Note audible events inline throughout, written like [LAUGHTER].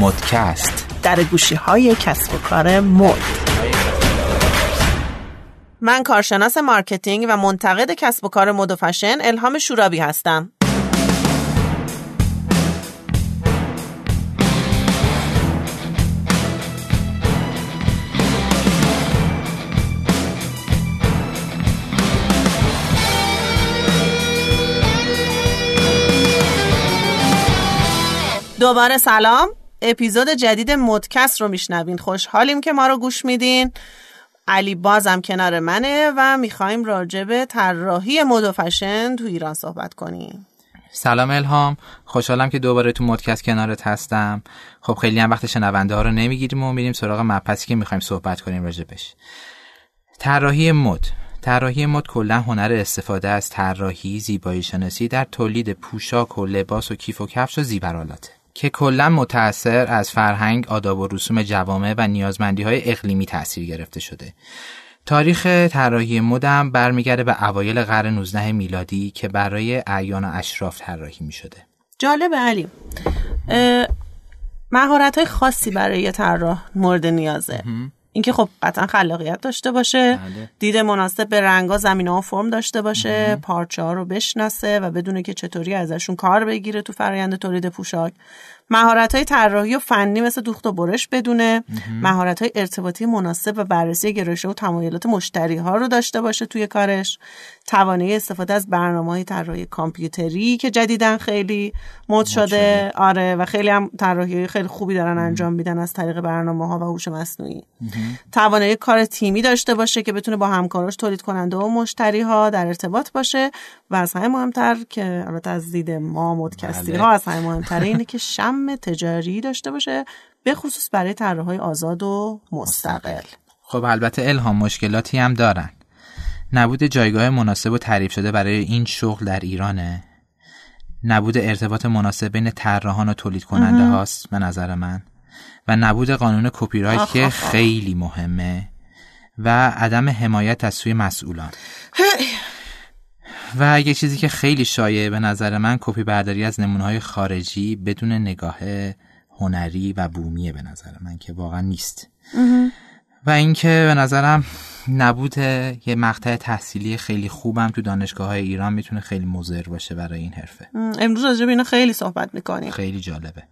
مدکست. در گوشی های کسب و کار مد. من کارشناس marketing و منتقد کسب و کار مد و فشن الهام شورابی هستم. دوباره سلام. اپیزود جدید مدکست رو میشنوین. خوشحالیم که ما رو گوش میدین. علی بازم کنار منه و می‌خوایم راجع به طراحی مد و فشن تو ایران صحبت کنیم. سلام الهام. خوشحالم که دوباره تو مدکست کنارت هستم. خب خیلی هم وقت شنونده ها رو نمی‌گیریم و میریم سراغ مبحثی که می‌خوایم صحبت کنیم راجبش طراحی مد طراحی مد کلا هنر استفاده از طراحی زیبایی شناسی در تولید پوشاک و لباس و کیف و کفش و زیورالاته که کلا متأثر از فرهنگ، آداب و رسوم جوامع و نیازمندی های اقلیمی تاثیر گرفته شده. تاریخ طراحی مدم برمیگرده به اوایل قرن 19 میلادی که برای اعیان و اشراف طراحی می شده. جالب علی مهارت های خاصی برای طراح مورد نیازه اینکه خب قطعا خلاقیت داشته باشه بله. دید مناسب به رنگا زمینه و فرم داشته باشه پارچه ها رو بشناسه و بدونه که چطوری ازشون کار بگیره تو فرایند تولید پوشاک مهارت های طراحی و فنی مثل دوخت و برش بدونه. مهارت های ارتباطی مناسب و بررسی گرایش و تمایلات مشتری ها رو داشته باشه توی کارش. توانایی استفاده از برنامه های طراحی کامپیوتری که جدیدن خیلی مد شده. آره و خیلی هم طراحی خیلی خوبی دارن انجام میدن از طریق برنامه ها و هوش مصنوعی. توانایی کار تیمی داشته باشه که بتونه با همکاراش تولید کننده و مشتری ها در ارتباط باشه. و از همه مهمتر که البته از دید ما مدکستی ها از همه مهمتر اینه که شم تجاری داشته باشه به خصوص برای طراحهای آزاد و مستقل. خب البته الهام مشکلاتی هم دارن. نبود جایگاه مناسب و تعریف شده برای این شغل در ایرانه. نبود ارتباط مناسب بین طراحان و تولید کننده هاست به نظر من. و نبود قانون کپی رایت که. خیلی مهمه. و عدم حمایت از سوی مسئولان. و یه چیزی که خیلی شایعه به نظر من کپی برداری از نمونه های خارجی بدون نگاه هنری و بومیه به نظر من که واقعا نیست. و اینکه به نظرم نبود یه مقطع تحصیلی خیلی خوبم تو دانشگاه های ایران می‌تونه خیلی مضر باشه برای این حرفه. امروز راجع به اینا خیلی صحبت می‌کنیم. خیلی جالبه.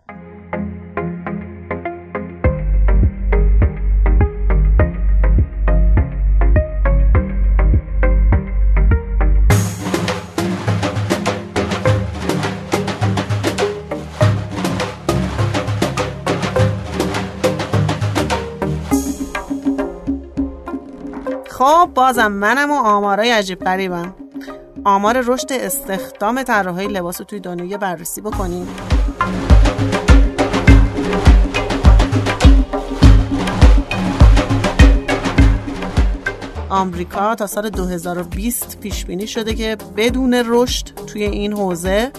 خب بازم منم و آمارای عجیب غریبم. آمار رشد استخدام طراحهای لباس رو توی دنیا بررسی بکنیم. آمریکا تا سال 2020 پیش بینی شده که بدون رشد توی این حوزه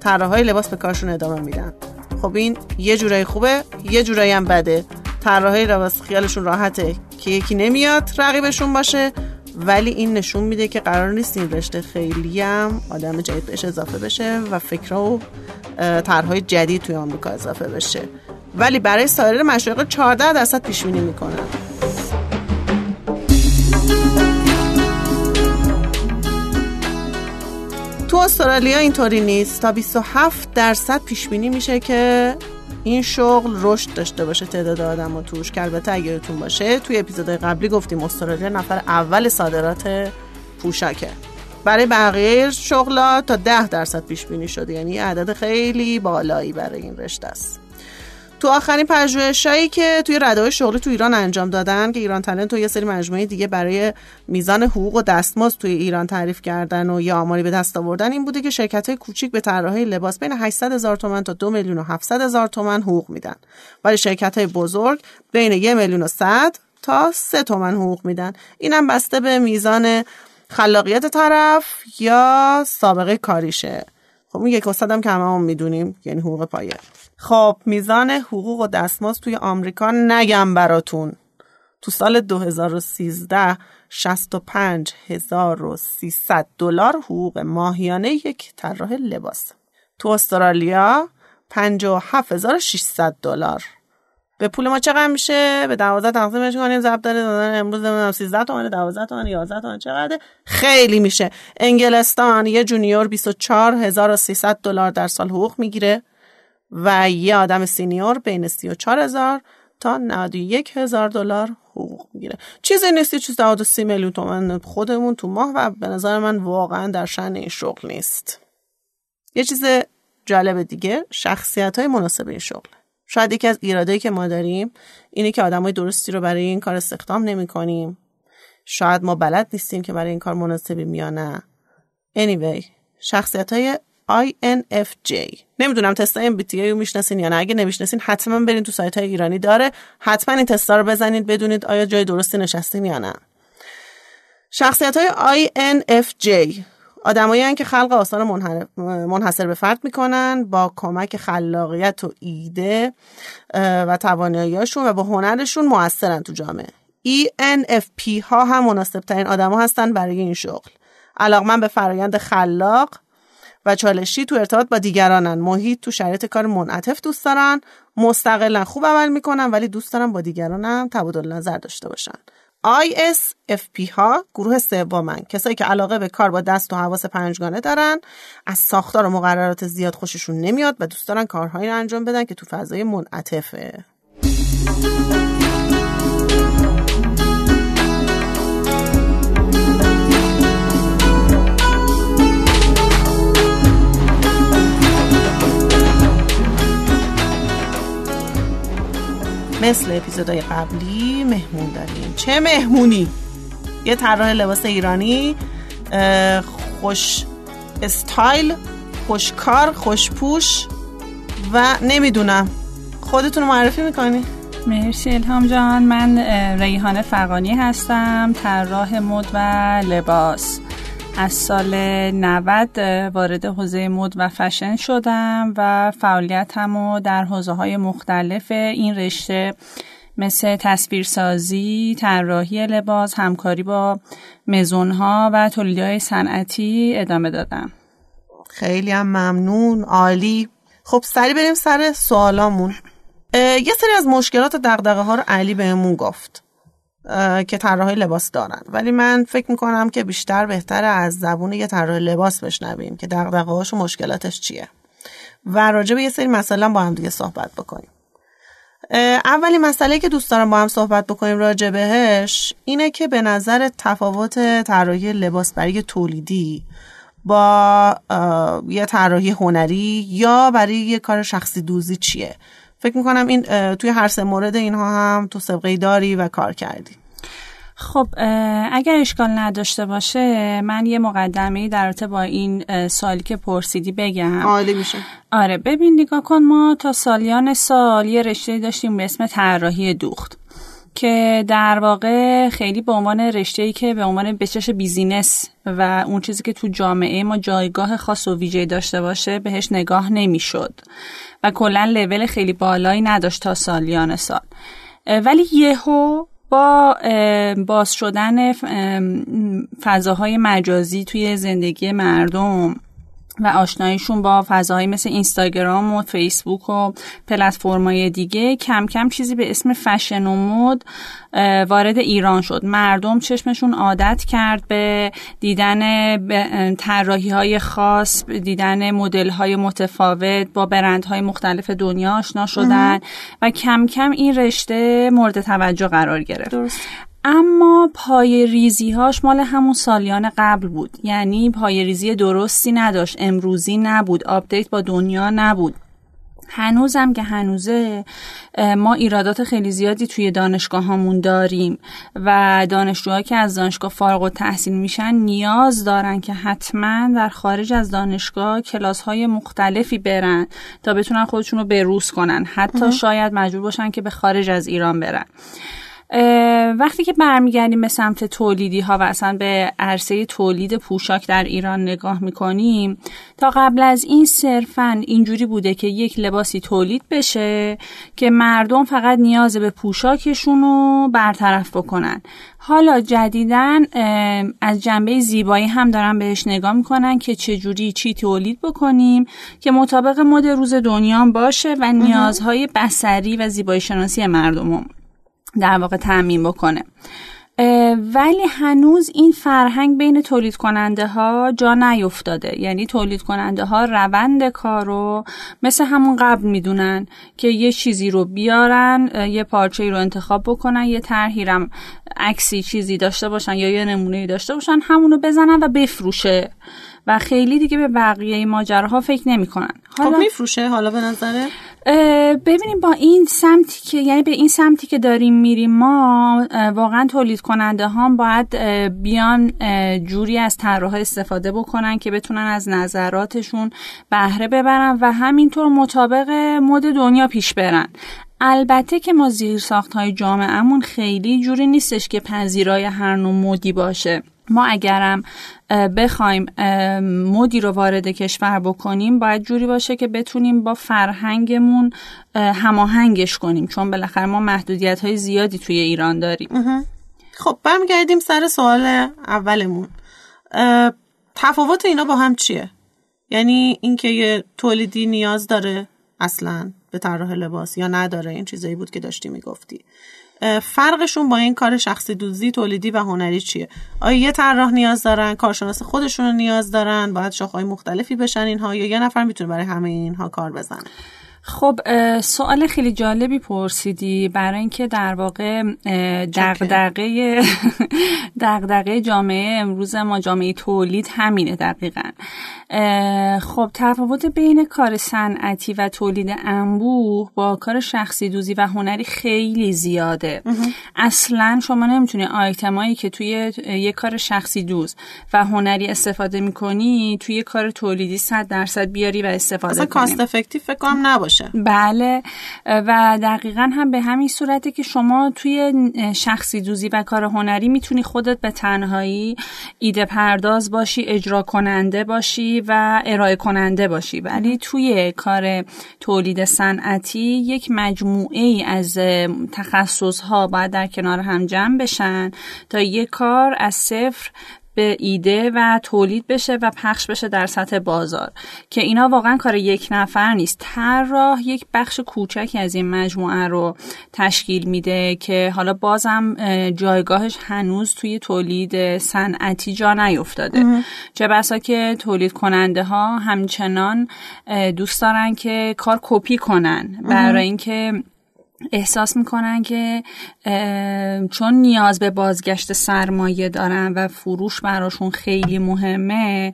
طراحهای لباس به کارشون ادامه میدن. خب این یه جورایی خوبه یه جورایی هم بده. طراحهای لباس خیالشون راحته. که یکی نمیاد رقیبشون باشه ولی این نشون میده که قرار نیست این رشته خیلی هم آدم جدید بهش اضافه بشه و فکرها و طرحهای جدید توی آمریکا اضافه بشه. ولی برای سایر مشارق 14 درصد پیش بینی می‌کنن. تو استرالیا اینطوری نیست. تا 27 درصد پیش بینی میشه که این شغل رشد داشته باشه تعداد آدم و توش که البته اگه یادتون باشه توی اپیزودهای قبلی گفتیم استرالیا نفر اول صادرات پوشاکه. برای بقیه شغلا تا 10 درصد پیش بینی شده یعنی عدد خیلی بالایی برای این رشته است. تو آخرین پژوهشایی که توی ردای شغلی تو ایران انجام دادن که ایران تالنت و یه سری مجموعه دیگه برای میزان حقوق و دستمزد توی ایران تعریف کردن و یه آماری به دست آوردن این بوده که شرکت های کوچیک به طراحی لباس بین 800 هزار تومن تا 2 میلیون و 700 هزار تومن حقوق میدن. ولی شرکت های بزرگ بین 1 میلیون و 100 تا 3 تومن حقوق میدن. اینم بسته به میزان خلاقیت طرف یا سابقه کاریشه. خب اون یک و صد هم که می‌دونیم یعنی حقوق پایه. خب میزان حقوق و دستمزد توی آمریکا نگم براتون. تو سال 2013 65300 دلار حقوق ماهیانه یک طراح لباس. تو استرالیا 57600 دلار. به پول ما چقدر میشه؟ به 12 تقسیمش کنیم. ضرب داره امروز نمی‌دونم 13 تومن 12 تومن 11 تومن چقدر خیلی میشه. انگلستان یه junior 24300 دلار در سال حقوق می‌گیره و یه آدم senior بین 34000 تا 91000 دلار حقوق می‌گیره. چیزی نیست چیز 30 میلیون تومن خودمون تو ماه و به نظر من واقعا در شأن این شغل نیست. یه چیز جالب دیگه شخصیت های مناسب این شغل. شاید یکی از ایرادایی که ما داریم اینه که آدمای درستی رو برای این کار استخدام نمی کنیم شاید ما بلد نیستیم که برای این کار مناسبیم یا نه. Anyway شخصیت های INFJ نمی‌دونم تستای MBTI رو می‌شناسین یا نه. اگه نمی‌شناسین حتما برین تو سایت های ایرانی. داره. حتما این تستا رو بزنید بدونید آیا جای درستی نشستیم یا نه. شخصیت های INFJ آدمایی که خلق آثار منحصر به فرد می‌کنن با کمک خلاقیت و ایده و تواناییاشون و با هنرشون موثرن تو جامعه. ENFP ها هم مناسب ترین آدما هستن برای این شغل. علاقمند به فرایند خلاق و چالشی تو ارتباط با دیگرانن. محیط تو شرایط کار منعطف دوست دارن مستقلا خوب عمل می‌کنن ولی دوست دارن با دیگرانم تبادل نظر داشته باشن. ISFP ها گروه سومن کسایی که علاقه به کار با دست و حواس پنجگانه دارن از ساختار و مقررات زیاد خوششون نمیاد و دوست دارن کارهایی رو انجام بدن که تو فضای منعطفه. مثل اپیزودهای قبلی مهمون داریم؟ چه مهمونی؟ یه طراح لباس ایرانی خوش استایل خوشکار خوشپوش و نمی‌دونم. خودتون معرفی می‌کنی؟ مرسی الهام جان. من ریحانه فقانی هستم طراح مد و لباس. از سال 90 وارد حوزه مد و فشن شدم و فعالیتمو در حوزه های مختلف این رشته مثل تصویرسازی، طراحی لباس، همکاری با مزونها و تولیدهای صنعتی ادامه دادم. خیلی هم ممنون، عالی. خب سری بریم سر سوالامون. یه سری از مشکلات و دقدقه ها رو علی بهمون گفت. که طراحای لباس دارن ولی من فکر می‌کنم که بیشتر بهتره از زبون یه طراح لباس بشنویم که دغدغه و مشکلاتش چیه و راجع به یه سری مسئله با هم دیگه صحبت بکنیم اولی مسئله که دوست دارم با هم صحبت بکنیم راجع بهش اینه که به نظر تفاوت طراحی لباس برای تولیدی با یه طراحی هنری یا برای یه کار شخصی دوزی چیه؟ فکر می‌کنم این توی هر سه مورد اینها هم تو سبقه داری و کار کردی. خب اگر اشکال نداشته باشه من یه مقدمه در رابطه با این سالی که پرسیدی بگم. عالی میشه. آره ببین نگاه کن ما تا سالیان سال یه رشته داشتیم به اسم طراحی دوخت که در واقع خیلی به عنوان رشته ای که به عنوان بچش بیزینس و اون چیزی که تو جامعه ما جایگاه خاص و ویژه داشته باشه بهش نگاه نمی‌شد و کلا لول خیلی بالایی نداشت تا سالیان سال. ولی یهو با باز شدن فضاهای مجازی توی زندگی مردم. و آشناییشون با فضاهایی مثل اینستاگرام و فیسبوک و پلتفرم‌های دیگه کم کم چیزی به اسم فشن و مد وارد ایران شد. مردم چشمشون عادت کرد به دیدن طراحی های خاص دیدن مدل های متفاوت با برندهای مختلف دنیا آشنا شدن و کم کم این رشته مورد توجه قرار گرفت. درست. اما پایه ریزی هاش مال همون سالیان قبل بود. یعنی پایه ریزی درستی نداشت. امروزی نبود. update با دنیا نبود. هنوزم که هنوزه ما ایرادات خیلی زیادی توی دانشگاه هامون داریم و دانشجوها که از دانشگاه فارغ و تحصیل میشن نیاز دارن که حتما در خارج از دانشگاه کلاس های مختلفی برن تا بتونن خودشون رو بروز کنن. حتی شاید مجبور باشن که به خارج از ایران برن. وقتی که برمیگردیم به سمت تولیدی ها و اصلا به عرصه تولید پوشاک در ایران نگاه می‌کنیم تا قبل از این صرفا اینجوری بوده که یک لباسی تولید بشه که مردم فقط نیاز به پوشاکشون رو برطرف بکنن. حالا جدیدن از جنبه زیبایی هم دارن بهش نگاه می‌کنن که چجوری چی تولید بکنیم که مطابق مد روز دنیا باشه و نیازهای بسری و زیبایی شناسی مردم در واقع تعمین بکنه. ولی هنوز این فرهنگ بین تولید کننده ها جا نیفتاده. یعنی تولید کننده ها روند کار رو مثل همون قبل می‌دونن که یه چیزی رو بیارن یه پارچه رو انتخاب بکنن یه طرحی عکسی چیزی داشته باشن یا یه نمونه داشته باشن همونو بزنن و بفروشه. و خیلی دیگه به بقیه ماجراها فکر نمی‌کنن. خب، حالا خب میفروشه حالا به نظره ببینیم با این سمتی که یعنی به این سمتی که داریم میریم ما واقعا تولید کننده ها باید بیان جوری از طراح استفاده بکنن که بتونن از نظراتشون بهره ببرن و همینطور مطابق مد دنیا پیش برن. البته که ما زیر ساخت های جامعهمون خیلی جوری نیستش که پذیرای هر نوع مدی باشه. ما اگرم بخوایم مدی رو وارد کشور بکنیم باید جوری باشه که بتونیم با فرهنگمون هماهنگش کنیم چون بالاخره ما محدودیت های زیادی توی ایران داریم. خب برمیگردیم سر سوال اولمون. تفاوت اینا با هم چیه؟ یعنی اینکه یه تولیدی نیاز داره اصلا به طراح لباس یا نداره این چیزایی بود که داشتی می‌گفتی. فرقشون با این کار شخصی دوزی تولیدی و هنری چیه؟ آیا یه طراح نیاز دارن کارشناس خودشون رو نیاز دارن باید شاخهای مختلفی بشن اینها یا یه نفر می‌تونه برای همه اینها کار بزنه؟ خب سوال خیلی جالبی پرسیدی برای اینکه در واقع دغدغه [LAUGHS] دغدغه جامعه امروز ما جامعه تولید همینه دقیقا. خب تفاوت بین کار صنعتی و تولید انبوه با کار شخصی دوزی و هنری خیلی زیاده. اصلا شما نمی‌تونی آیتمایی که توی یک کار شخصی دوز و هنری استفاده می‌کنی توی کار تولیدی صد درصد بیاری و استفاده کنی. اصلا کاست افکتیو فکر کنم نباشه. بله و دقیقا هم به همین صورته که شما توی شخصی دوزی و کار هنری می‌تونی خودت به تنهایی ایده پرداز باشی اجرا کننده باشی و ارائه کننده باشی. ولی توی کار تولید صنعتی یک مجموعه ای از تخصص ها باید در کنار هم جمع بشن تا یک کار از صفر به ایده و تولید بشه و پخش بشه در سطح بازار. که اینا واقعا کار یک نفر نیست. طراح یک بخش کوچکی از این مجموعه رو تشکیل میده که حالا بازم جایگاهش هنوز توی تولید صنعتی جا نیفتاده. چه بسا که تولید کننده ها همچنان دوست دارن که کار کپی کنن. برای اینکه احساس می‌کنن که چون نیاز به بازگشت سرمایه دارن و فروش براشون خیلی مهمه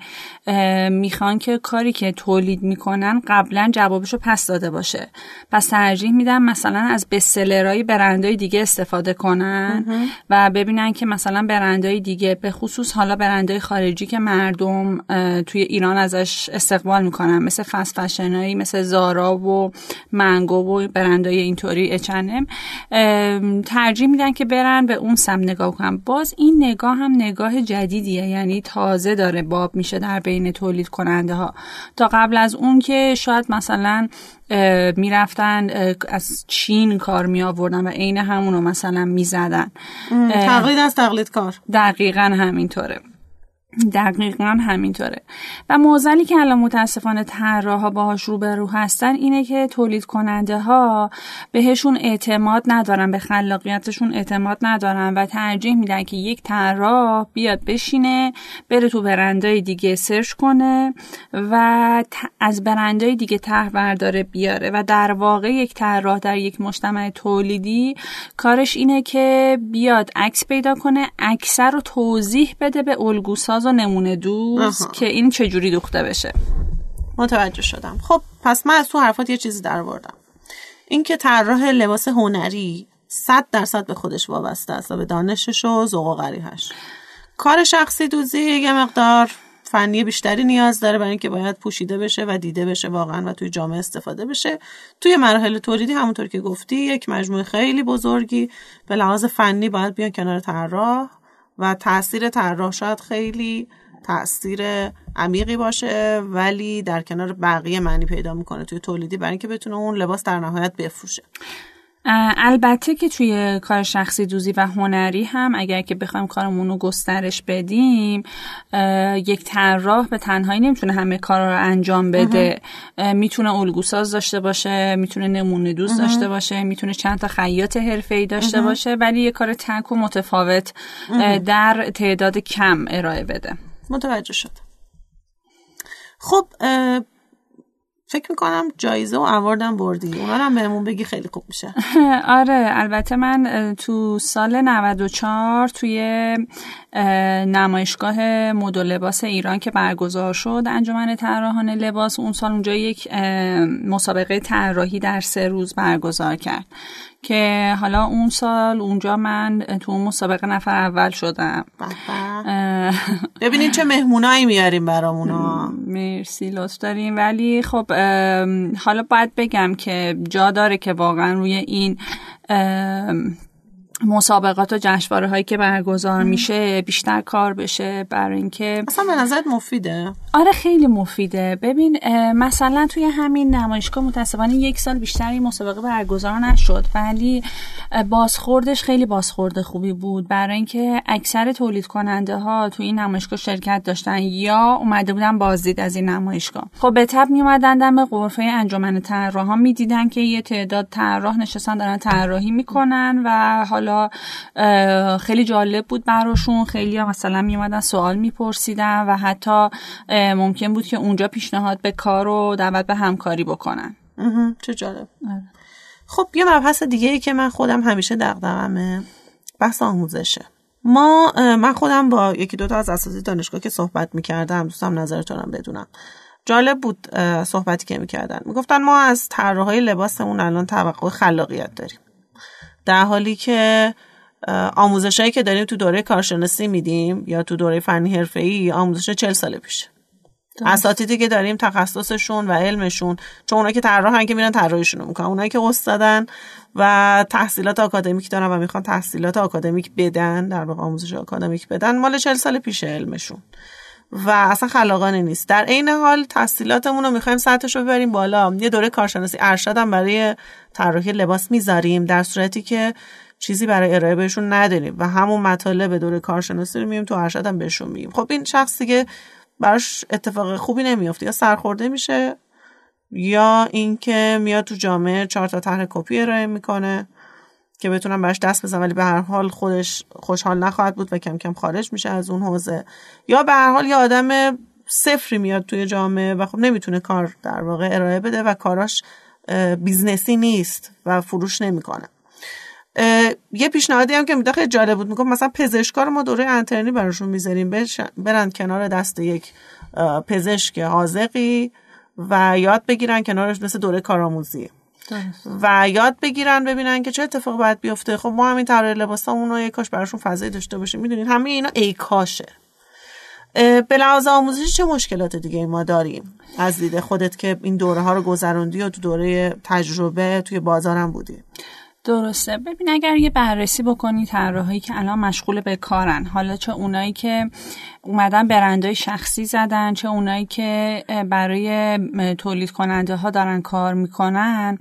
می‌خوان که کاری که تولید می‌کنن قبلا جوابش رو پس داده باشه. پس ترجیح میدن مثلا از بسلرهای برندهای دیگه استفاده کنن و ببینن که مثلا برندهای دیگه به خصوص حالا برندهای خارجی که مردم توی ایران ازش استقبال می‌کنن مثل فست مثل زارا و منگو و برندهای اینطوری اچنم ترجیح میدن که برن به اون سم نگاه کنن. باز این نگاه هم نگاه جدیدیه یعنی تازه داره باب میشه در بین تولید کننده ها تا قبل از اون که شاید مثلا می‌رفتن از چین کار می آوردن و عین همونو مثلا می‌زدن. تقلید از تقلید کار. دقیقا همینطوره. دقیقا همینطوره. و موزلی که الان متاسفانه طراحا باهاش روبرو هستن اینه که تولید کننده ها بهشون اعتماد ندارن به خلاقیتشون اعتماد ندارن و ترجیح میدن که یک طراح بیاد بشینه بره تو برندهای دیگه سرچ کنه و از برندهای دیگه طرح برداره بیاره. و در واقع یک طراح در یک مجتمع تولیدی کارش اینه که بیاد عکس پیدا کنه اکثر رو توضیح بده به الگوساز و نمونه دوست که این چجوری دوخته بشه. متوجه شدم. خب پس من از تو حرفات یه چیزی در این اینکه طراح لباس هنری صد درصد به خودش وابسته است و به دانشش و ذوق و غریحش کار شخصی دوزی یه مقدار فنی بیشتری نیاز داره برای اینکه باید پوشیده بشه و دیده بشه واقعا و توی جامعه استفاده بشه. توی مراحل تولیدی همونطور که گفتی یک مجموعه خیلی بزرگی به لحاظ فنی باید بیان کنار طراح. و تاثیر طراح شاید خیلی تاثیر عمیقی باشه ولی در کنار بقیه معنی پیدا می‌کنه توی تولیدی برای اینکه بتونه اون لباس در نهایت بفروشه. البته که توی کار شخصی دوزی و هنری هم اگر که بخوایم کارمون رو گسترش بدیم یک طراح به تنهایی نمی‌تونه همه کار رو انجام بده. می‌تونه الگوساز داشته باشه می‌تونه نمونه دوست داشته باشه می‌تونه چند تا خیاط حرفه‌ای داشته باشه ولی یه کار تک و متفاوت در تعداد کم ارائه بده. متوجه شد. خب فکر می‌کنم جایزه و اواردم بردی. اونا هم بهمون بگی خیلی خوب میشه. [LAUGHS] آره البته من تو سال 94 توی نمایشگاه مد لباس ایران که برگزار شد انجمن طراحان لباس اون سال اونجا یک مسابقه طراحی در سه روز برگزار کرد. که حالا اون سال اونجا من تو اون مسابقه نفر اول شدم. ببینید چه مهمونایی میاریم برامونا مرسی لطف داریم. ولی خب حالا باید بگم که جا داره که واقعا روی این مسابقات و جشنواره هایی که برگزار میشه بیشتر کار بشه برای اینکه اصلا به نظرت مفیده؟ آره خیلی مفیده. ببین مثلا توی همین نمایشگاه متاسفانه یک سال بیشتر این مسابقه برگزار نشد ولی بازخوردش خیلی بازخورد خوبی بود. برای اینکه اکثر تولید کننده ها توی این نمایشگاه شرکت داشتن یا اومده بودن بازدید از این نمایشگاه. خب به تب می اومدن دم غرفه انجمن طراحان می‌دیدن که یه تعداد طراح نشستن دارن طراحی می‌کنن و حالا خیلی جالب بود براشون. خیلی مثلا میومدن سوال میپرسیدن و حتی ممکن بود که اونجا پیشنهاد به کار و دعوت به همکاری بکنن. چه جالب. آره. خب یه مبحث دیگه ای که من خودم همیشه دقدقمه بحث آموزشه. ما من خودم با یکی دوتا از اساتید دانشگاه که صحبت می‌کردم دوستم نظرتونم بدونم. جالب بود صحبتی که می‌کردن. می‌گفتن ما از طراحهای لباسمون الان توقع خلاقیت داریم. در حالی که آموزشایی که داریم تو دوره کارشناسی میدیم یا تو دوره فنی حرفه‌ای آموزش 40 سال پیشه. اساتیدی که داریم تخصصشون و علمشون چون اونایی که طراحن که میرن طراحیشون رو می‌کنن اونایی که استادن و تحصیلات آکادمیک دارن و می‌خوان تحصیلات آکادمیک بدن در واقع آموزش آکادمیک بدن مال 40 سال پیش علمشون. و اصلا خلاقانه نیست. در عین حال تحصیلاتمون رو می‌خوایم سطحش رو ببریم بالا. یه دوره کارشناسی ارشد هم برای طراحی لباس می‌ذاریم در صورتی که چیزی برای ارائه بهشون نداریم و همون مطالب دوره کارشناسی رو مییم تو ارشد هم بهشون میگیم. خب این شخص دیگه براش اتفاق خوبی نمیافته. یا سرخورده میشه یا اینکه میاد تو جامعه چهار تا طرح کپی ارائه می‌کنه. که بتونم براش دست بزنم ولی به هر حال خودش خوشحال نخواهد بود و کم کم خارج میشه از اون حوزه. یا به هر حال یه آدم صفری میاد توی جامعه و خب نمی‌تونه کار در واقع ارائه بده و کاراش business ی نیست و فروش نمی‌کنه. یه پیشنهادی هم که میده خیلی جالب بود. میگم مثلا پزشکا رو ما دوره انترنی براشون می‌ذاریم. برن کنار دست یک پزشک حاذقی و یاد بگیرن کنارش مثل دوره کارآموزی. و یاد بگیرن ببینن که چه اتفاق باید بیفته. خب ما همین طراح لباسامون رو کاش براشون فضایی داشته باشیم. می‌دونید همه اینا ای کاشه. به لحاظ آموزشی چه مشکلات دیگه ما داریم؟ از دید خودت که این دوره ها رو گذروندی و تو دوره تجربه توی بازارم بودی. درسته. ببین اگر یه بررسی بکنی طراحایی که الان مشغول به کارن. حالا چه اونایی که اومدن برندهای شخصی زدن چه اونایی که برای تولید کننده ها دارن کار می‌کنن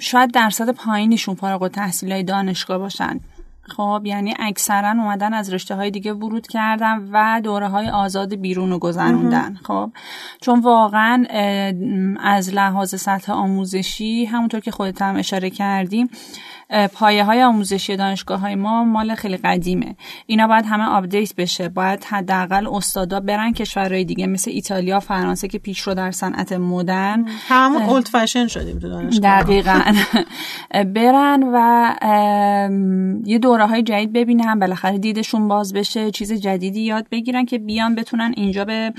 شاید درصد پایینشون فارغ التحصیل های دانشگاه باشن. خب یعنی اکثرا اومدن از رشته های دیگه ورود کردن و دوره های آزاد بیرون رو گذروندن. خب چون واقعا از لحاظ سطح آموزشی همونطور که خودت هم اشاره کردیم پایه های آموزشی دانشگاه های ما مال خیلی قدیمه. اینا باید همه update بشه. باید حداقل استادا برن کشورهای دیگه مثل ایتالیا فرانسه که پیشرو در صنعت مدن. همون old fashion شدیم تو دانشگاه. دقیقا. برن و یه دوره های جدید ببینن بالاخره دیدشون باز بشه چیز جدیدی یاد بگیرن که بیان بتونن اینجا به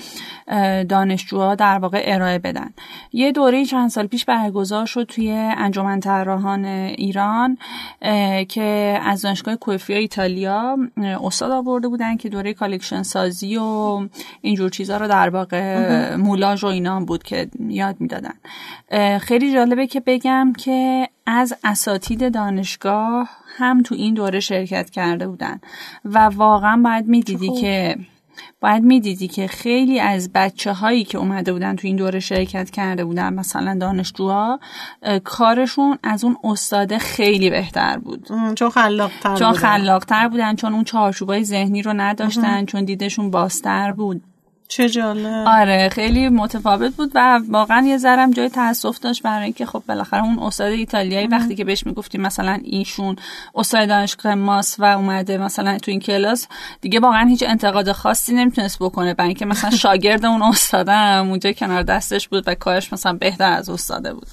دانشجوها در واقع ارائه بدن. یه دوره چند سال پیش برگزار شد توی انجمن طراحان ایران. بودن که از دانشگاه کوفیا ایتالیا استاد آورده بودن که دوره collection سازی و اینجور چیزا رو در واقع مولاژ و اینا بود که یاد می‌دادن. خیلی جالبه که بگم که از اساتید دانشگاه هم تو این دوره شرکت کرده بودن و واقعا باید می‌دیدی که باید می‌دیدی که خیلی از بچه هایی که اومده بودن تو این دوره شرکت کرده بودن مثلا دانشجوها کارشون از اون استاده خیلی بهتر بود. چون خلاقتر چون خلاقتر بودن چون اون چارچوبای ذهنی رو نداشتن چون دیدشون باستر بود. چه جالب. آره خیلی متفاوت بود و واقعا یه ذرم جای تاسف داشت برای اینکه خب بالاخره اون استاد ایتالیایی وقتی که بهش می‌گفتیم مثلا اینشون استاد دانشگاه ماست و اومده مثلا تو این کلاس دیگه واقعا هیچ انتقاد خاصی نمی‌تونست بکنه. برای اینکه مثلا [LAUGHS] شاگرد اون استادم اونجا کنار دستش بود و کارش مثلا بهتر از استاده بود.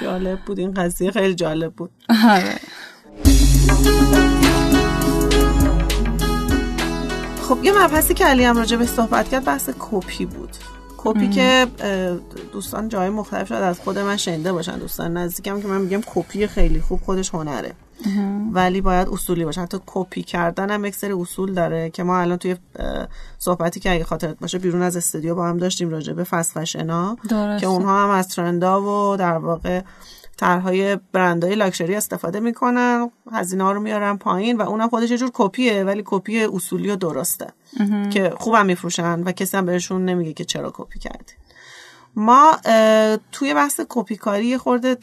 جالب بود. این قضیه خیلی جالب بود. [LAUGHS] آره. خب یه مبحثی که علی هم راجع به صحبت کرد بحث کپی بود. کپی که دوستان جای مختلف شاید از خود من شنیده باشن دوستان نزدیکم که من میگم کپی خیلی خوب خودش هنره. ولی باید اصولی باشه. حتی کپی کردن هم یک سری اصول داره که ما الان توی صحبتی که اگه خاطرت باشه بیرون از استودیو با هم داشتیم راجع به fast fashion ا که اونها هم از trend ا و در واقع طرحهای برندهای لاکچری استفاده می‌کنن هزینه ها رو میارن پایین و اونم خودش یه جور کپیه ولی کپی اصولی و درسته که خوبم میفروشن و کسی هم بهشون نمیگه که چرا کپی کردی. ما توی بحث کپی کاری خورده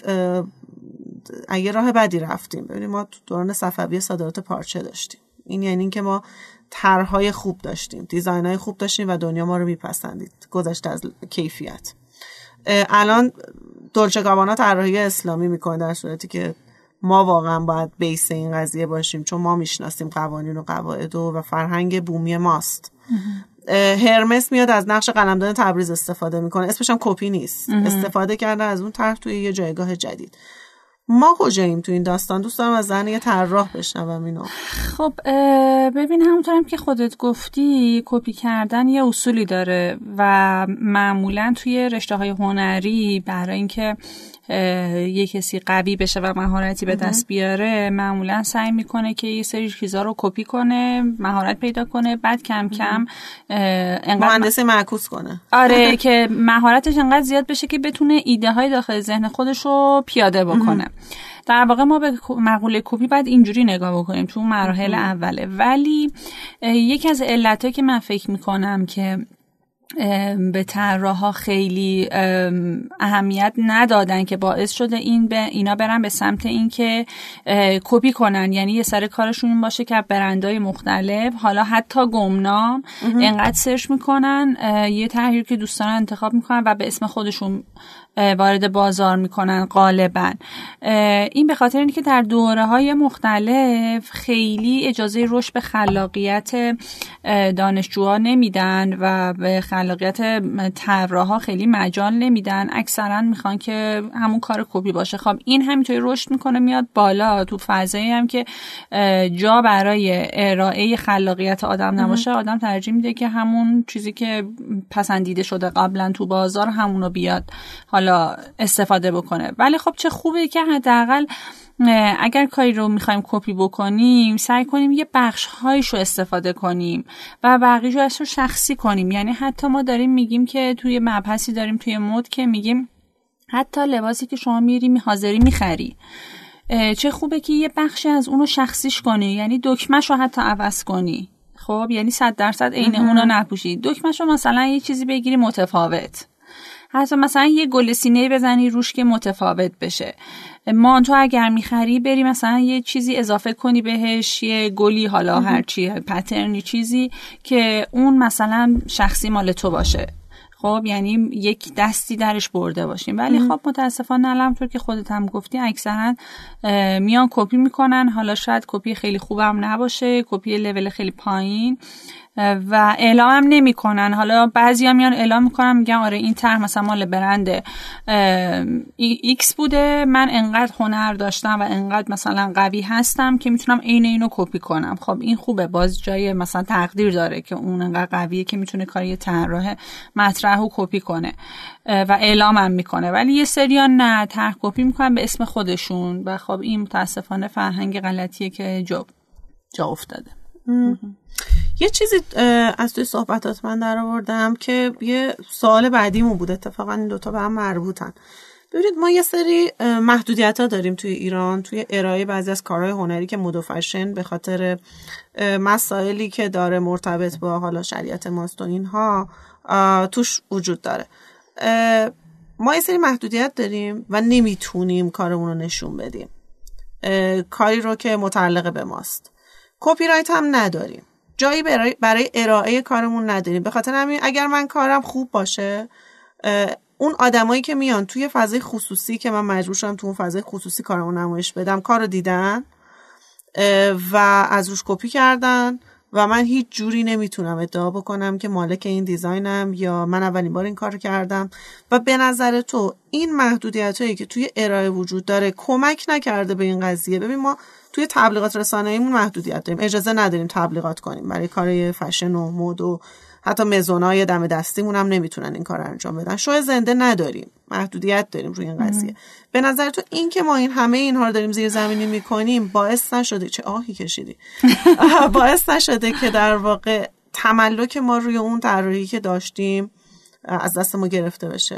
اگه راه بدی رفتیم. ببینیم ما تو دوران صفوی صادرات پارچه داشتیم. این یعنی اینکه ما طرحهای خوب داشتیم دیزاین های خوب داشتیم و دنیا ما رو میپسندید. گذشته از کیفیت. الان دولچه گابانا طراحی اسلامی می‌کنه در صورتی که ما واقعا باید بیس این قضیه باشیم چون ما می‌شناسیم قوانین و قواعد و, و فرهنگ بومی ماست. هرمس میاد از نقش قلمدان تبریز استفاده می‌کنه. اسمش هم کپی نیست. استفاده کرده از اون طرح توی یه جایگاه جدید. ما کجاییم تو این داستان؟ دوست دارم از زن یه طراح بشنوم اینو. خب ببین همونطورم که خودت گفتی کپی کردن یه اصولی داره و معمولا توی رشته های هنری برای اینکه یه کسی قوی بشه و مهارتی به دست بیاره معمولا سعی می‌کنه که یه سری چیزا رو کپی کنه مهارت پیدا کنه بعد کم کم مهندسی معکوس کنه. آره [LAUGHS] که مهارتش انقدر زیاد بشه که بتونه ایده های داخل ذهن خودش رو پیاده بکنه. در واقع ما به مقوله کپی باید اینجوری نگاه بکنیم تو مراحل اوله. ولی یکی از علتهایی که من فکر می‌کنم که به طراحا خیلی اهمیت ندادن که باعث شده این به اینا برن به سمت اینکه کپی کنن. یعنی یه سر کارشون این باشه که برندهای مختلف. حالا حتی گمنام انقدر سرچ می‌کنن یه تحریر که دوستان انتخاب می‌کنن و به اسم خودشون وارد بازار می‌کنن غالبا. این به خاطر اینکه در دوره های مختلف خیلی اجازه رشد به خلاقیت دانشجوها نمیدن و به خلاقیت طراحا خیلی مجال نمیدن. اکثرا می‌خوان که همون کار کپی باشه. خب این همینطوری رشد می‌کنه میاد بالا. تو فضایی هم که جا برای ارائه خلاقیت آدم نباشه آدم ترجیح میده که همون چیزی که پسندیده شده قبلا تو بازار همونو بیاد حالا استفاده بکنه. ولی خب چه خوبه که حداقل اگر کاری رو می‌خوایم کپی بکنیم سعی کنیم یه بخش هایش رو استفاده کنیم و بقیه رو شخصی کنیم. یعنی حتی ما داریم میگیم که توی مبحثی داریم توی مد که میگیم حتی لباسی که شما میری حاضری می‌خری. چه خوبه که یه بخشی از اونو شخصیش کنی. یعنی دکمش رو حتی عوض کنی. خب یعنی صد درصد عین اونو نپوشی. دکمش رو مثلا یه چیزی بگیری متفاوت. حتی مثلا یه گل سینه بزنی روش که متفاوت بشه. مانتو اگر می‌خری بری مثلا یه چیزی اضافه کنی بهش یه گلی حالا هرچی پترنی چیزی که اون مثلا شخصی مال تو باشه. خب یعنی یک دستی درش برده باشیم. ولی خب متاسفانه الان طور که خودت هم گفتی اکثرا میان کپی می‌کنن. حالا شاید کپی خیلی خوبم نباشه. کپی لول خیلی پایین. و اعلام هم نمی‌کنن. حالا بعضی هم میان اعلام می‌کنن میگن آره این طرح مثلا مال برند X بوده. من انقدر هنر داشتم و انقدر مثلا قوی هستم که می‌تونم عین اینو کپی کنم. خب این خوبه. باز جای مثلا تقدیر داره که اون انقدر قویه که می‌تونه کار یه طراح مطرح و کپی کنه و اعلام هم می‌کنه. ولی یه سریان نه طرح کپی می‌کنن به اسم خودشون. و خب این متاسفانه فرهنگ غلطیه که جا, جا افتاده. یه چیزی از توی صحبتات من در آوردم که یه سوال بعدیمون بود. اتفاقا این دوتا به هم مربوطن. ببینید ما یه سری محدودیت ها داریم توی ایران توی ارائه بعضی از کارهای هنری که مد فشن به خاطر مسائلی که داره مرتبط با حالا شریعت ماست و اینها توش وجود داره. ما یه سری محدودیت داریم و نمی‌تونیم کارمون رو نشون بدیم. کاری رو که متعلق به ماست. کپی رایت هم نداریم. جایی برای, برای ارائه کارمون نداریم. به خاطر همین اگر من کارم خوب باشه اون آدمایی که میان توی فضای خصوصی که من مجبور شدم تو اون فضای خصوصی کارمو نمایش بدم کارو دیدن و از روش کپی کردن و من هیچ جوری نمی‌تونم ادعا بکنم که مالک این دیزاینم یا من اولین بار این کار کردم. و به نظر تو این محدودیت هایی که توی ارائه وجود داره کمک نکرده به این قضیه؟ ببین ما توی تبلیغات رسانه‌ایمون محدودیت داریم. اجازه نداریم تبلیغات کنیم. برای کار فشن و مد و حتی مزونای دم دستیمون هم نمی‌تونن این کار رو انجام بدن. شو زنده نداریم. محدودیت داریم روی این قضیه. به نظر تو این که ما این همه اینها رو داریم زیر زمینی می‌کنیم باعث نشده چه آهی کشیدی. [LAUGHS] باعث نشده که در واقع تملک ما روی اون طراحی که داشتیم از دست ما گرفته بشه.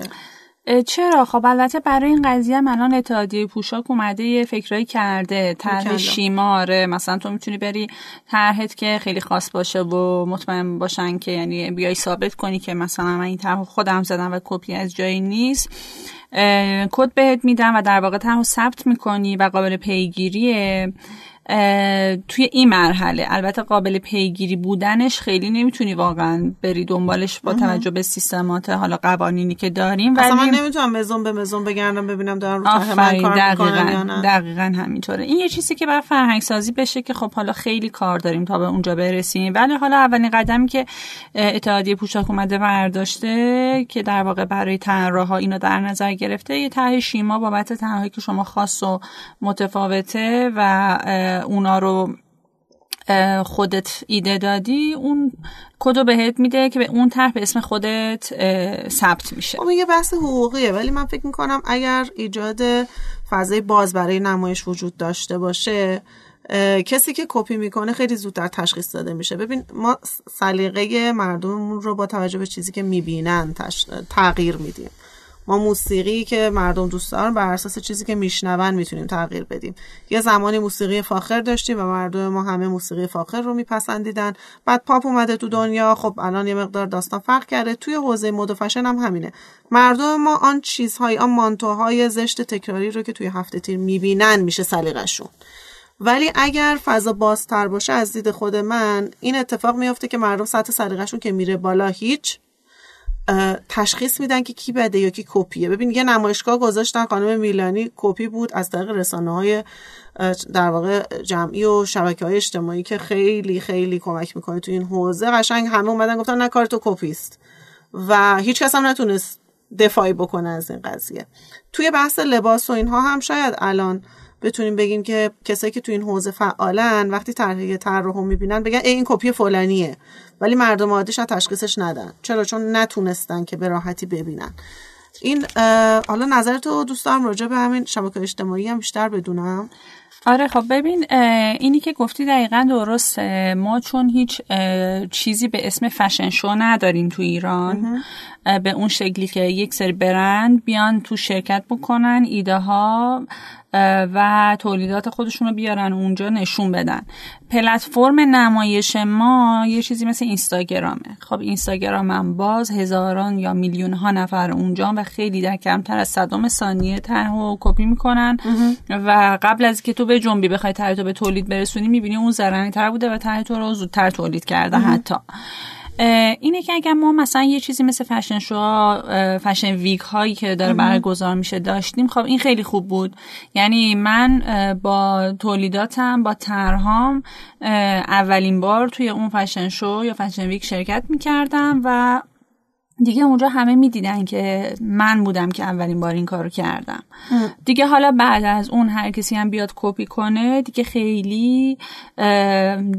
چرا؟ خب البته برای این قضیه الان اتحادیه پوشاک اومده یه فکرایی کرده. طرح شیماره مثلا تو می‌تونی بری طرحت که خیلی خاص باشه و مطمئن باشن که یعنی بیای ثابت کنی که مثلا من این طرح خودم زدم و کپی از جایی نیست. کد بهت میدم و در واقع طرح ثبت می‌کنی و قابل پیگیریه. توی این مرحله. البته قابل پیگیری بودنش خیلی نمی‌تونی واقعا بری دنبالش با توجه به سیستمات حالا قوانینی که داریم. ولی من نمی‌تونم مزون به مزون بگردم ببینم دارم رو من کار دقیقاً دقیقاً همینطوره. این یه چیزی که برای فرهنگ سازی بشه که خب حالا خیلی کار داریم تا به اونجا برسیم. ولی حالا اولین قدمی که اتحادیه پوشاک اومده برداشته که در واقع برای طراحا اینو در نظر گرفته یه طرح شیما بابت طرحی که شما خاص و متفاوته و اونا رو خودت ایده دادی اون کدو بهت میده که به اون طرح به اسم خودت ثبت میشه. خب یه بحث حقوقیه ولی من فکر می‌کنم اگر ایجاد فضای باز برای نمایش وجود داشته باشه کسی که کپی می‌کنه خیلی زودتر تشخیص داده میشه. ببین ما سلیقه مردممون رو با توجه به چیزی که می‌بینن تغییر میدیم. ما موسیقی که مردم دوست دارن بر اساس چیزی که میشنون می‌تونیم تغییر بدیم. یه زمانی موسیقی فاخر داشتیم و مردم ما همه موسیقی فاخر رو میپسندیدن. بعد پاپ اومده تو دنیا خب الان یه مقدار داستان فرق کرده. توی حوزه مد و فشن هم همینه. مردم ما آن چیزهای آن مانتوهای زشت تکراری رو که توی هفته تیر می‌بینن میشه سلیقشون ولی اگر فضا بازتر باشه از دید خود من این اتفاق میافته که مردم سطح سلیقه‌شون که میره بالا هیچ تشخیص میدن که کی بده یا کی کپیه. ببین یه نمایشگاه گذاشتن خانم میلانی کپی بود از طریق رسانه های در واقع جمعی و شبکه های اجتماعی که خیلی خیلی کمک می‌کنه تو این حوزه. قشنگ همه اومدن گفتن نه کار تو کپی است. و هیچ کس هم نتونست دفاعی بکنه از این قضیه. توی بحث لباس و اینها هم شاید الان بتونیم بگیم که کسایی که تو این حوزه فعالن وقتی طرح طراح می‌بینن بگن ای این کپی فلانیه. ولی مردم عادی شاید تشخیصش ندن. چرا؟ چون نتونستن که به راحتی ببینن. این حالا نظر تو دوست دارم راجع به همین شبکه اجتماعی هم بیشتر بدونم. آره خب ببین اینی که گفتی دقیقا درسته. ما چون هیچ چیزی به اسم فشن شو نداریم تو ایران به اون شکلی که یک سری برند بیان تو شرکت بکنن ایده ها و تولیدات خودشون رو بیارن اونجا نشون بدن. پلتفرم نمایش ما یه چیزی مثل اینستاگرامه. خب اینستاگرام هم باز هزاران یا میلیون ها نفر اونجا و خیلی در کمتر از صدام ثانیه ته و کپی می‌کنن. و قبل از که تو به جنبی بخوای ته تو به تولید برسونی می‌بینی اون زرنگی تر بوده و ته تو رو زودتر تولید کرده حتی. اینه که اگر ما مثلا یه چیزی مثل fashion show fashion week هایی که داره برگزار میشه داشتیم خب این خیلی خوب بود. یعنی من با تولیداتم با طرح‌هام اولین بار توی اون fashion show یا fashion week شرکت می‌کردم و دیگه اونجا همه می‌دیدن که من بودم که اولین بار این کارو کردم. دیگه حالا بعد از اون هر کسی هم بیاد کپی کنه دیگه خیلی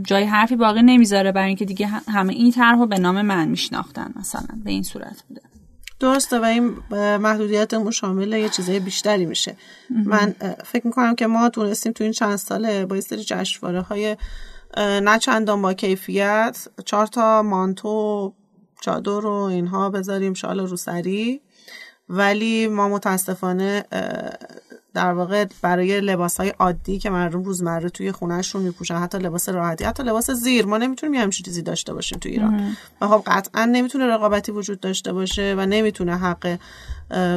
جای حرفی باقی نمی‌ذاره برای اینکه دیگه همه این طرحو به نام من میشناختن مثلا به این صورت بوده. درسته و این محدودیتمون شامل یه چیزای بیشتری میشه. من فکر می‌کنم که ما تونستیم تو این چند ساله با یه سری جشنواره های نه چندان با کیفیت چهار تا مانتو چادر و اینها بذاریم شال روسری ولی ما متاسفانه در واقع برای لباس های عادی که مردم روزمره توی خونهشون میپوشن حتی لباس راحتی حتی لباس زیر. ما نمی‌تونیم همچین چیزی داشته باشیم تو ایران. و خب قطعا نمی‌تونه رقابتی وجود داشته باشه و نمی‌تونه حق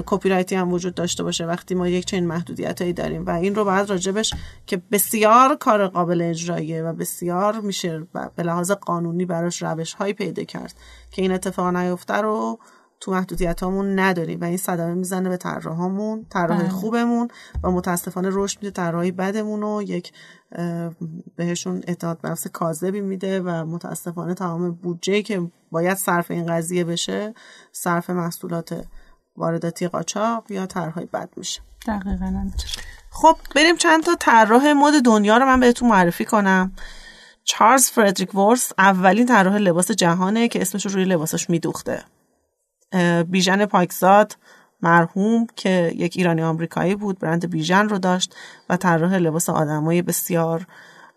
کپی رایتی هم وجود داشته باشه وقتی ما یک چنین محدودیت داریم. و این رو بعد راجبش که بسیار کار قابل اجراییه و بسیار میشه به لحاظ قانونی براش روش پیدا کرد که این اتفاق نیفته رو تو محدودیت همون نداریم و این صدمه می‌زنه به طراحامون طراح بله. خوبمون و متاسفانه رشد میده طراحی بدمون و یک بهشون اعتماد به نفس کاذبی میده و متاسفانه تمام بودجه که باید صرف این قضیه بشه صرف محصولات وارداتی قاچاق یا طرحهای بد میشه. دقیقا خب بریم چند تا طراح مد دنیا رو من بهتون معرفی کنم. چارلز فردریک ورس اولین طراح لباس جهانه که اسمش رو روی لباسش میدوخته. بیژن پاکزاد مرحوم که یک ایرانی آمریکایی بود برند بیژن رو داشت و طراح لباس آدمای بسیار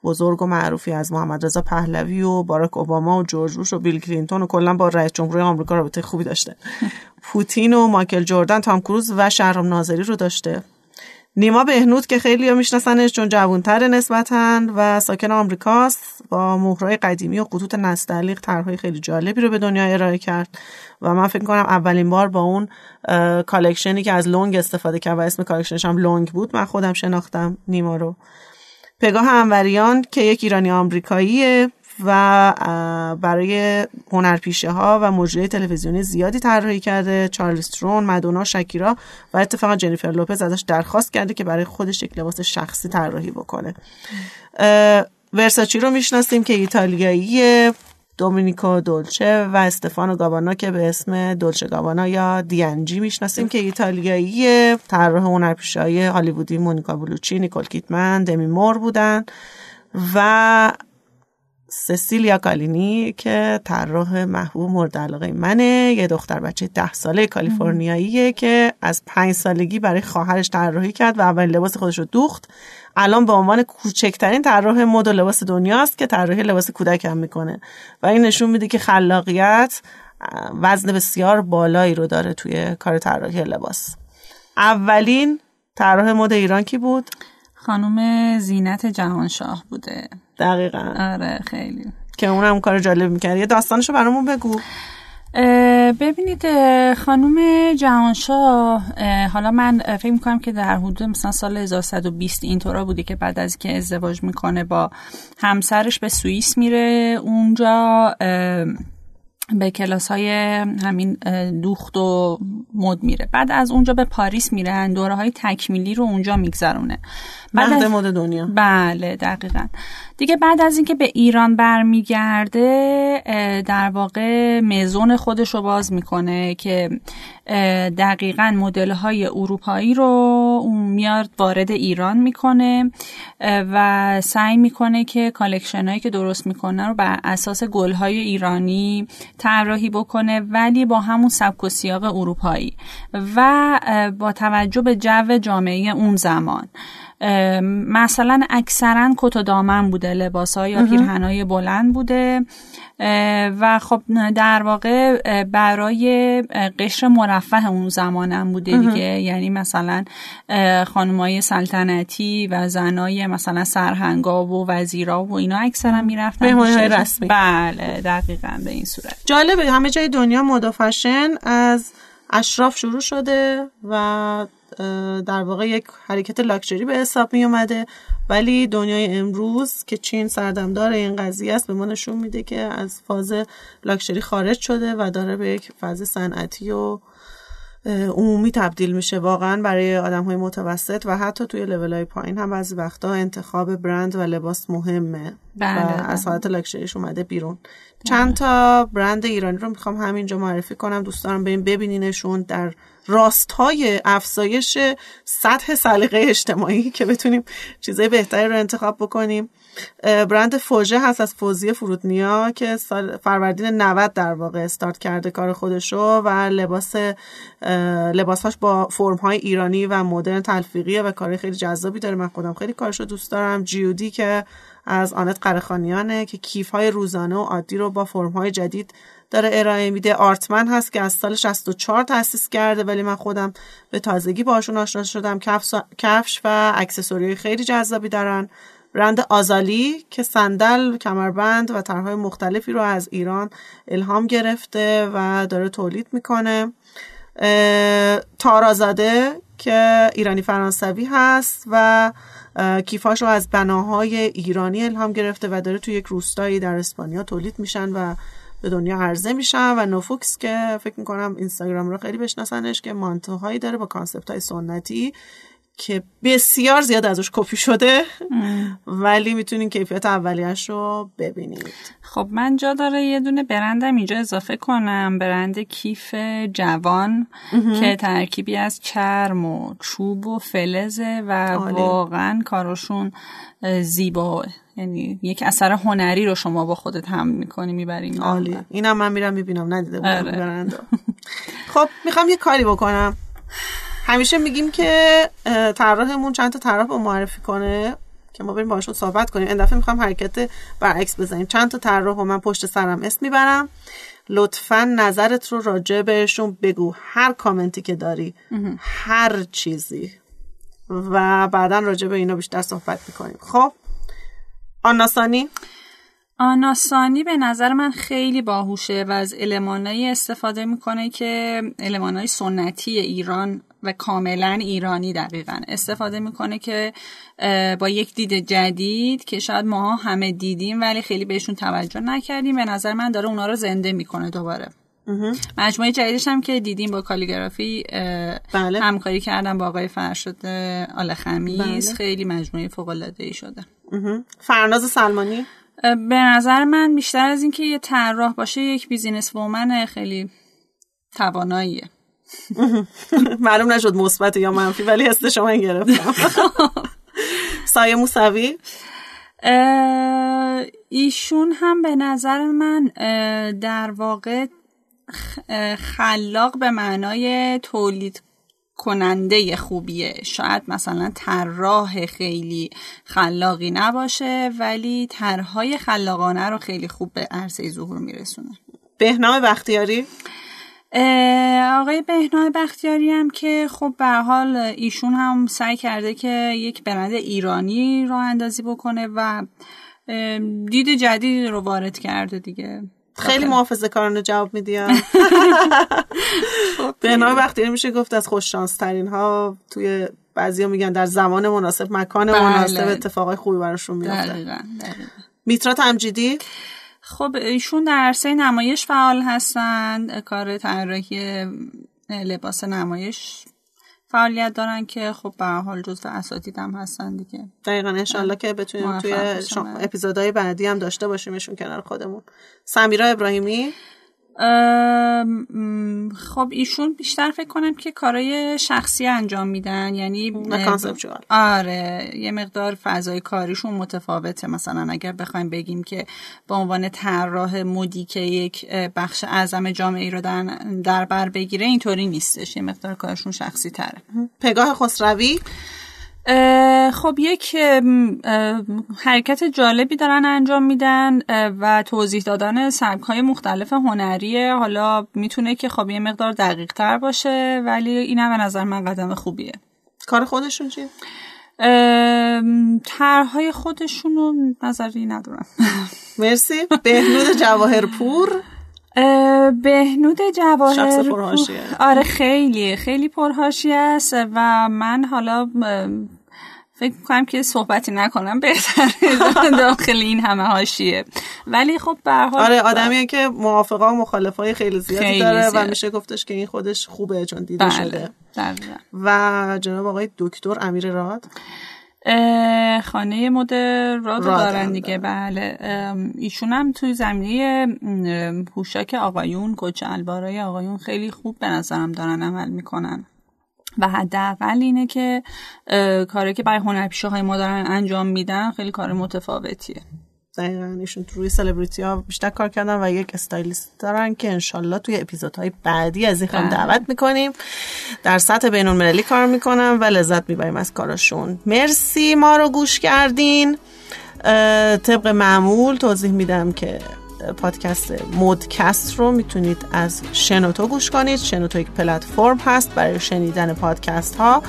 بزرگ و معروفی از محمد رضا پهلوی و باراک اوباما و جورج بوش و بیل کلینتون و کلا با رئیس جمهوری آمریکا رابطه خوبی داشته. پوتین و مایکل جردن تام کروز و شهرام ناظری رو داشته. نیما بهنود که خیلی ها میشناسنش چون جوانتر نسبتا و ساکن آمریکاست با مهرهای قدیمی و خطوط نستعلیق طرحهای خیلی جالبی رو به دنیا ارائه کرد و من فکر کنم اولین بار با اون collection ی که از لونگ استفاده کرد و اسم collection ش هم لونگ بود من خودم شناختم نیما رو. پگاه انوریان که یک ایرانی آمریکاییه و برای هنرپیشه ها و مجری تلویزیونی زیادی طراحی کرده. چارلز ترون مدونا شکیرا و اتفاقا جنیفر لوپز ازش درخواست کرده که برای خودش یک لباس شخصی طراحی بکنه. ورساچی رو می‌شناسیم که ایتالیاییه دومینیکو دولچه و استفانو گابانا که به اسم دولچه گابانا یا دیانجی می‌شناسیم که ایتالیایی طراح هنرپیشه هالیوودی مونیکا بلوچی نیکول کیتمن دمی مور بودن و سسیلیا کالینی که طراح محبوب مورد علاقه منه. یه دختر بچه ده ساله کالیفرنیاییه که از پنج سالگی برای خواهرش طراحی کرد و اول لباس خودش رو دوخت. الان به عنوان کوچکترین طراح مد و لباس دنیاست که طراحی لباس کودک هم می‌کنه. و این نشون میده که خلاقیت وزن بسیار بالایی رو داره توی کار طراحی لباس. اولین طراح مد ایران کی بود؟ خانم زینت جهانشاه بوده. دقیقا. آره خیلی. که اونم کار جالب می‌کرد. یه داستانشو برامون بگو. ببینید خانم جهانشاه حالا من فکر می‌کنم که در حدود مثلا سال 1120 اینطورا بوده که بعد از که ازدواج می‌کنه با همسرش به سوئیس میره اونجا. به کلاس های همین دوخت و مد میره. بعد از اونجا به پاریس میرن دوره های تکمیلی رو اونجا میگذرونه. مهد مد دنیا. بله دقیقا. دیگه بعد از اینکه به ایران برمیگرده در واقع مزون خودش رو باز می‌کنه که دقیقا مدل های اروپایی رو اون میاد وارد ایران می‌کنه و سعی می‌کنه که collection هایی که درست می‌کنه رو بر اساس گل های ایرانی طراحی بکنه ولی با همون سبک و سیاق اروپایی و با توجه به جو جامعه اون زمان. مثلا اکثرا کت و دامن بوده لباس ها یا پیرهنای بلند بوده. و خب در واقع برای قشر مرفه اون زمانم بوده دیگه. یعنی مثلا خانمای سلطنتی و زنای مثلا سرهنگا و وزیرا و اینا اکثرا می‌رفتن های رسمی. بله دقیقا به این صورت. جالبه همه جای دنیا مد فشن از اشراف شروع شده و در واقع یک حرکت لاکچری به حساب می اومده ولی دنیای امروز که چین سردمدار این قضیه است به ما نشون میده که از فاز لاکچری خارج شده و داره به یک فاز صنعتی و عمومی تبدیل میشه. واقعا برای آدم های متوسط و حتی توی لول های پایین هم بعضی وقتا انتخاب برند و لباس مهمه بله، و بله. از حالت لاکچریش اومده بیرون. چند تا برند ایرانی رو می‌خوام همینجا معرفی کنم. دوست دارم بریم ببینینشون در راستای افزایش سطح سلیقه اجتماعی که بتونیم چیزای بهتری رو انتخاب بکنیم. برند فوژه هست از فوزی فرودنیا که سال فروردین 90 در واقع استارت کرده کار خودشو و لباس اه، لباسهاش با فرم های ایرانی و مدرن تلفیقیه و کار خیلی جذابی داره. من خودم خیلی کارشو دوست دارم. جیودی که از آنت قرخانیانه که کیف های روزانه و عادی رو با فرم های جدید داره ارائه میده. آرتمن هست که از سال 64 تأسیس کرده ولی من خودم به تازگی باشون آشنا شدم. کفش, و اکسسوری خیلی جذابی دارن. برند آزالی که صندل، کمربند و طرحهای مختلفی رو از ایران الهام گرفته و داره تولید می‌کنه. تارازاده که ایرانی فرانسوی هست و کیفاش رو از بناهای ایرانی الهام گرفته و داره توی یک روستایی در اسپانیا تولید میشن و به دنیا عرضه میشن و نوفوکس که فکر می‌کنم اینستاگرام رو خیلی بشناسنش که مانتوهایی داره با concept های سنتی. که بسیار زیاد ازش کپی شده ولی می‌تونین کیفیت اولیش رو ببینید. خب من جا داره یه دونه برندم اینجا اضافه کنم. برند کیف جوان که ترکیبی از چرم و چوب و فلزه و عالی. واقعا کارشون اه، زیباه یعنی یک اثر هنری رو شما با خودت هم می‌کنی می‌بری عالی. اینم من میرم می‌بینم. ندیده بودم آره. [LAUGHS] خب می‌خوام یه کاری بکنم. همیشه میگیم که طراحمون چند تا طرح رو معرفی کنه که ما بریم باشون صحبت کنیم. این دفعه می‌خوام حرکت برعکس بزنیم. چند تا طراح رو من پشت سرم اسم می‌برم. لطفا نظرت رو راجع بهشون بگو. هر کامنتی که داری هر چیزی. و بعدا راجع به اینا بیشتر صحبت می‌کنیم. خب؟ آناسانی آناسانی به نظر من خیلی باهوشه و از المانایی استفاده می‌کنه که المانای سنتی ایران و کاملا ایرانی دقیقا. استفاده می‌کنه که با یک دید جدید که شاید ماها همه دیدیم ولی خیلی بهشون توجه نکردیم. به نظر من داره اونا رو زنده می‌کنه دوباره. مجموعه جدیدش هم که دیدیم با calligraphy بله. همکاری کردم با آقای فرشاد آل خمیس بله. خیلی مجموعه فوق العاده ای شده. فرناز سلمانی؟ به نظر من بیشتر از اینکه یه طراح باشه یک business woman خیلی تواناییه. [LAUGHS] معلوم نشد مثبت یا منفی ولی حس شما گرفتم. [LAUGHS] سایه موسوی؟ ایشون هم به نظر من در واقع خلاق به معنای تولید کننده خوبیه. شاید مثلا طراح خیلی خلاقی نباشه ولی طرحهای خلاقانه رو خیلی خوب به عرصه ظهور میرسونه. بهنام بختیاری؟ آقای بهنام بختیاری هم که خب به حال ایشون هم سعی کرده که یک برند ایرانی راه اندازی بکنه و دید جدیدی رو وارد کرده دیگه. خیلی محافظه کارانه جواب میدیم [LAUGHS] [LAUGHS] بهنام بختیاری میشه گفت از خوششانس ترین ها توی بعضیا میگن در زمان مناسب مکان بله. مناسب اتفاقای خوبی براشون میفته دقیقا, دقیقا. میترا تمجیدی؟ خب ایشون در عرصه نمایش فعال هستند. کار طراحی لباس نمایش فعالیت دارن که خب به حال جزو اساتید هم هستن دیگه. دقیقا انشالله که بتونیم توی. شام- اپیزودهای بعدی هم داشته باشیمشون کنار خودمون. سمیرا ابراهیمی؟ خب ایشون بیشتر فکر کنم که کارای شخصی انجام میدن یعنی کانسپچوال. آره یه مقدار فضای کاریشون متفاوته. مثلا اگر بخوایم بگیم که به عنوان طراح مدی که یک بخش اعظم جامعه ای رو در, بر بگیره اینطوری نیستش. یه مقدار کارشون شخصی تره پگاه خسروی؟ خب یک حرکت جالبی دارن انجام میدن و توضیح دادن سبک های مختلف هنریه حالا می‌تونه که خب یه مقدار دقیق تر باشه ولی این هم به نظر من قدم خوبیه. کار خودشون چیه؟ ام، طرحهای خودشون رو نظری ندارم. [LAUGHS] مرسی. بهنود جواهرپور. اه، بهنود جواهر شخص. آره خیلی خیلی پرهاشی است و من حالا فکر می‌کنم که صحبتی نکنم بهتر [LAUGHS] داخل این همه هاشیه ولی خب به آره آدمیه که موافقا و مخالفای خیلی زیادی خیلی داره و میشه گفتش که این خودش خوبه چون دیده بله. شده و جناب آقای دکتر امیر راد خانه مد راد دارن دیگه بله. ایشون هم توی زمینه پوشاک آقایون کچه البارای آقایون خیلی خوب به نظرم دارن عمل می‌کنن. و حداقل اینه که کاری که برای هنرپیشه های ما دارن انجام میدن خیلی کار متفاوتیه. دقیقا ایشون روی سلبریتی ها بیشتر کار کردن و یک استایلیست دارن که انشالله توی اپیزودهای بعدی از این خانم بله. دعوت می‌کنیم. در سطح بین المللی کار می‌کنن و لذت می‌بریم از کارشون مرسی ما رو گوش کردین. طبق معمول توضیح میدم که پادکست مودکست رو می‌تونید از شنوتو گوش کنید. شنوتو یک پلتفرم هست برای شنیدن پادکست ها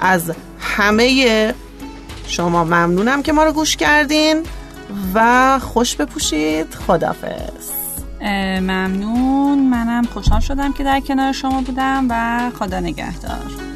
از همه شما ممنونم که ما رو گوش کردین. و خوش بپوشید. خدافز ممنون. منم خوشحال شدم که در کنار شما بودم و خدا نگهدار.